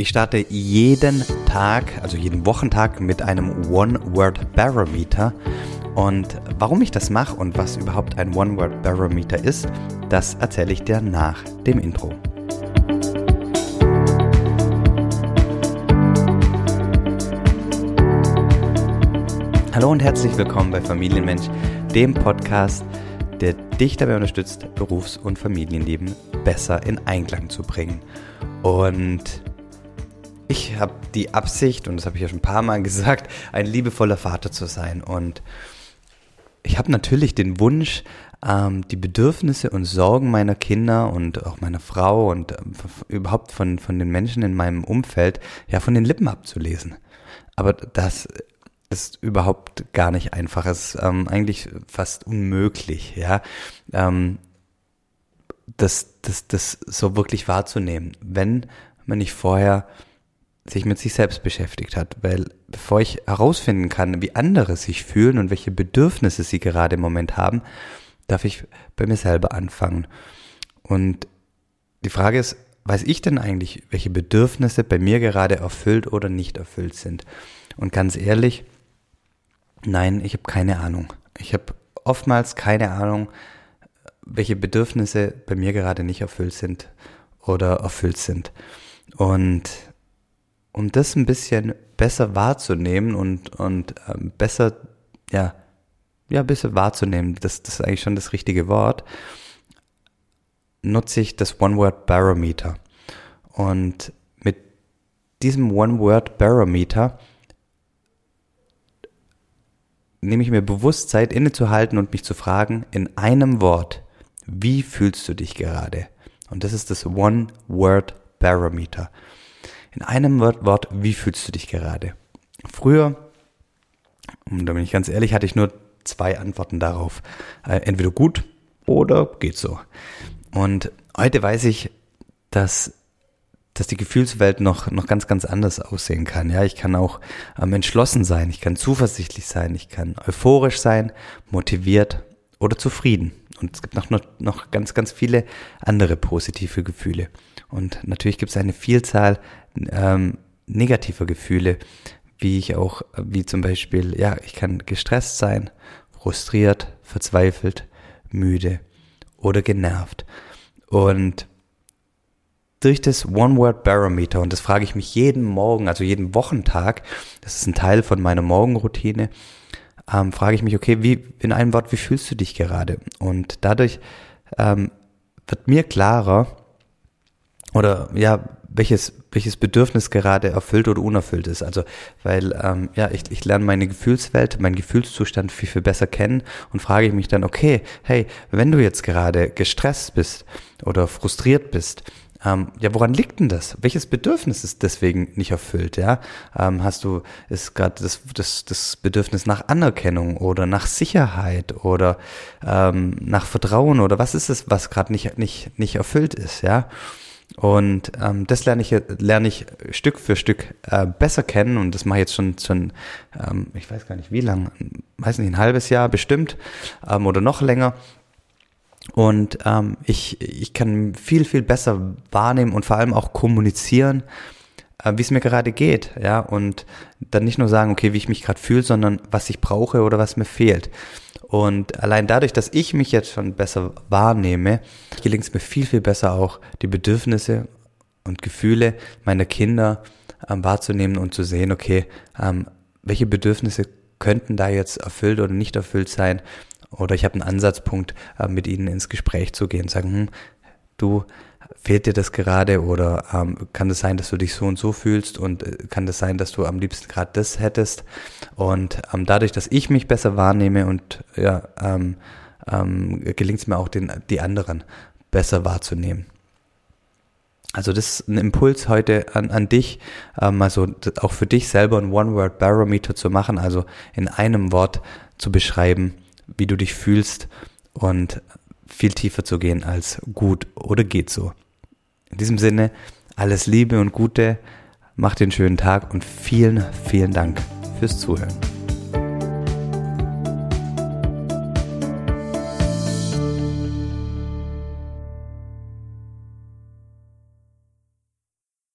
Ich starte jeden Tag, also jeden Wochentag mit einem One-Word-Barometer. Und warum ich das mache und was überhaupt ein One-Word-Barometer ist, das erzähle ich dir nach dem Intro. Hallo und herzlich willkommen bei Familienmensch, dem Podcast, der dich dabei unterstützt, Berufs- und Familienleben besser in Einklang zu bringen. Und ich habe die Absicht, und das habe ich ja schon ein paar Mal gesagt, ein liebevoller Vater zu sein. Und ich habe natürlich den Wunsch, ähm, die Bedürfnisse und Sorgen meiner Kinder und auch meiner Frau und äh, überhaupt von, von den Menschen in meinem Umfeld ja von den Lippen abzulesen. Aber das ist überhaupt gar nicht einfach. Es ist ähm, eigentlich fast unmöglich, ja. Ähm, das, das, das so wirklich wahrzunehmen, wenn man nicht vorher sich mit sich selbst beschäftigt hat. Weil bevor ich herausfinden kann, wie andere sich fühlen und welche Bedürfnisse sie gerade im Moment haben, darf ich bei mir selber anfangen. Und die Frage ist, weiß ich denn eigentlich, welche Bedürfnisse bei mir gerade erfüllt oder nicht erfüllt sind? Und ganz ehrlich, nein, ich habe keine Ahnung. Ich habe oftmals keine Ahnung, welche Bedürfnisse bei mir gerade nicht erfüllt sind oder erfüllt sind. Und um das ein bisschen besser wahrzunehmen und, und ähm, besser, ja, ja, besser wahrzunehmen, das, das ist eigentlich schon das richtige Wort, nutze ich das One-Word-Barometer. Und mit diesem One-Word-Barometer nehme ich mir bewusst Zeit innezuhalten und mich zu fragen, in einem Wort, wie fühlst du dich gerade? Und das ist das One-Word-Barometer. In einem Wort, wie fühlst du dich gerade? Früher, und da bin ich ganz ehrlich, hatte ich nur zwei Antworten darauf. Äh, entweder gut oder geht so. Und heute weiß ich, dass dass die Gefühlswelt noch, noch ganz, ganz anders aussehen kann. Ja, ich kann auch ähm, entschlossen sein, ich kann zuversichtlich sein, ich kann euphorisch sein, motiviert oder zufrieden. Und es gibt noch, noch, noch ganz, ganz viele andere positive Gefühle. Und natürlich gibt es eine Vielzahl ähm, negativer Gefühle, wie ich auch, wie zum Beispiel, ja, ich kann gestresst sein, frustriert, verzweifelt, müde oder genervt. Und durch das One-Word-Barometer, und das frage ich mich jeden Morgen, also jeden Wochentag, das ist ein Teil von meiner Morgenroutine, ähm, frage ich mich, okay, wie, in einem Wort, wie fühlst du dich gerade? Und dadurch ähm, wird mir klarer, oder ja, welches, welches Bedürfnis gerade erfüllt oder unerfüllt ist. Also, weil, ähm, ja, ich, ich lerne meine Gefühlswelt, meinen Gefühlszustand viel, viel besser kennen und frage ich mich dann, okay, hey, wenn du jetzt gerade gestresst bist oder frustriert bist, ähm, ja, woran liegt denn das? Welches Bedürfnis ist deswegen nicht erfüllt? Ja, ähm, hast du ist gerade das, das das Bedürfnis nach Anerkennung oder nach Sicherheit oder ähm, nach Vertrauen oder was ist es, was gerade nicht nicht nicht erfüllt ist? Ja, und ähm, das lerne ich, lerne ich Stück für Stück äh, besser kennen und das mache ich jetzt schon, schon ähm, ich weiß gar nicht wie lang, weiß nicht, ein halbes Jahr bestimmt ähm, oder noch länger. Und ähm, ich, ich kann viel, viel besser wahrnehmen und vor allem auch kommunizieren, wie es mir gerade geht, ja, und dann nicht nur sagen, okay, wie ich mich gerade fühle, sondern was ich brauche oder was mir fehlt. Und allein dadurch, dass ich mich jetzt schon besser wahrnehme, gelingt es mir viel, viel besser auch, die Bedürfnisse und Gefühle meiner Kinder ähm, wahrzunehmen und zu sehen, okay, ähm, welche Bedürfnisse könnten da jetzt erfüllt oder nicht erfüllt sein. Oder ich habe einen Ansatzpunkt, äh, mit ihnen ins Gespräch zu gehen, sagen, hm, du, fehlt dir das gerade oder ähm, kann es das sein, dass du dich so und so fühlst und äh, kann das sein, dass du am liebsten gerade das hättest und ähm, dadurch, dass ich mich besser wahrnehme und ja, ähm, ähm, gelingt es mir auch den, die anderen besser wahrzunehmen. Also das ist ein Impuls heute an, an dich, ähm, also auch für dich selber ein One-Word-Barometer zu machen, also in einem Wort zu beschreiben, wie du dich fühlst und viel tiefer zu gehen als gut oder geht so. In diesem Sinne, alles Liebe und Gute, mach den schönen Tag und vielen, vielen Dank fürs Zuhören.